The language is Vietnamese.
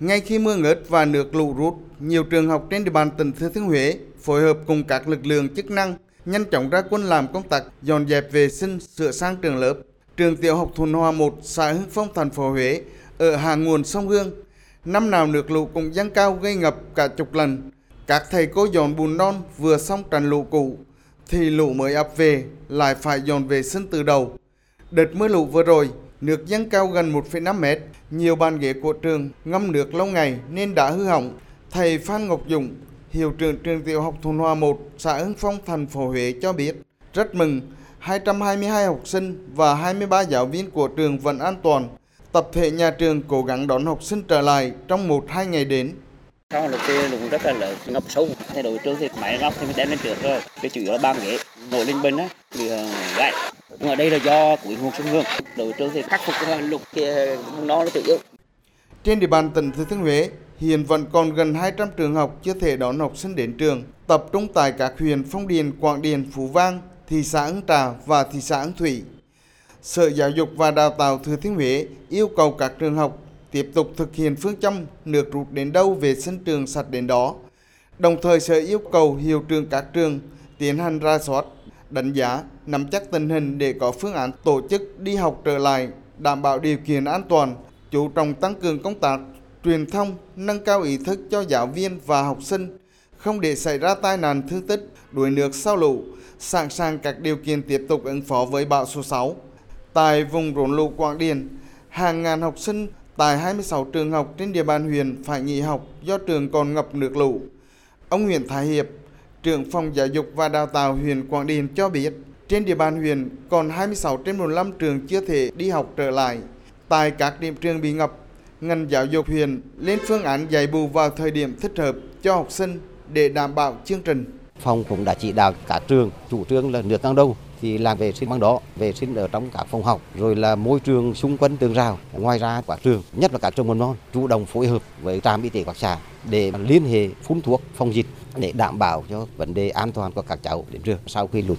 Ngay khi mưa ngớt và nước lũ rút, nhiều trường học trên địa bàn tỉnh Thừa Thiên Huế phối hợp cùng các lực lượng chức năng nhanh chóng ra quân làm công tác dọn dẹp vệ sinh, sửa sang trường lớp. Trường tiểu học Thuần Hòa 1, xã Hưng Phong, thành phố Huế ở hạ nguồn sông Hương. Năm nào nước lũ cũng dâng cao gây ngập cả chục lần. Các thầy cô dọn bùn non vừa xong tràn lũ cũ thì lũ mới ập về lại phải dọn vệ sinh từ đầu. Đợt mưa lũ vừa rồi, nước dâng cao gần 1,5 mét, nhiều bàn ghế của trường ngâm nước lâu ngày nên đã hư hỏng. Thầy Phan Ngọc Dũng, hiệu trưởng trường tiểu học Thuần Hòa 1, xã Hưng Phong, thành phố Huế cho biết rất mừng 222 học sinh và 23 giáo viên của trường vẫn an toàn. Tập thể nhà trường cố gắng đón học sinh trở lại trong 1-2 ngày đến. Sau lúc kia lũ rất là lớn, ngập sâu. Thay đổi trường thì máy ngóc thì mới đem lên trước rồi. Cái chủ yếu là bàn ghế, nổi lên bên á, bị gãy. Nhưng ở đây là do cuối nguồn sông Hương. Đội trường thì khắc phục cái lục kia ờ, nó là chủ yếu. Trên địa bàn tỉnh Thừa Thiên Huế, hiện vẫn còn gần 200 trường học chưa thể đón học sinh đến trường, tập trung tại các huyện Phong Điền, Quảng Điền, Phú Vang, thị xã ứng Trà và thị xã ứng Thủy. Sở Giáo dục và Đào tạo Thừa Thiên Huế yêu cầu các trường học tiếp tục thực hiện phương châm nước rút đến đâu về sân trường sạch đến đó. Đồng thời Sở yêu cầu hiệu trường các trường tiến hành ra soát, đánh giá, nắm chắc tình hình để có phương án tổ chức đi học trở lại, đảm bảo điều kiện an toàn, chú trọng tăng cường công tác truyền thông, nâng cao ý thức cho giáo viên và học sinh, không để xảy ra tai nạn thương tích, đuối nước sau lũ, sẵn sàng các điều kiện tiếp tục ứng phó với bão số 6. Tại vùng rốn lũ Quảng Điền, hàng ngàn học sinh tại 26 trường học trên địa bàn huyện phải nghỉ học do trường còn ngập nước lũ. Ông Nguyễn Thái Hiệp, trưởng phòng giáo dục và đào tạo huyện Quảng Điền cho biết, trên địa bàn huyện còn 26 trên 45 trường chưa thể đi học trở lại. Tại các điểm trường bị ngập, ngành giáo dục huyện lên phương án dạy bù vào thời điểm thích hợp cho học sinh để đảm bảo chương trình. Phòng cũng đã chỉ đạo các trường chủ trương là nước ăn đâu thì làm vệ sinh bằng đó, vệ sinh ở trong các phòng học, rồi là môi trường xung quanh tường rào. Ngoài ra các trường, nhất là các trường mầm non, chủ động phối hợp với trạm y tế các xã để liên hệ phun thuốc phòng dịch để đảm bảo cho vấn đề an toàn của các cháu đến trường sau khi lụt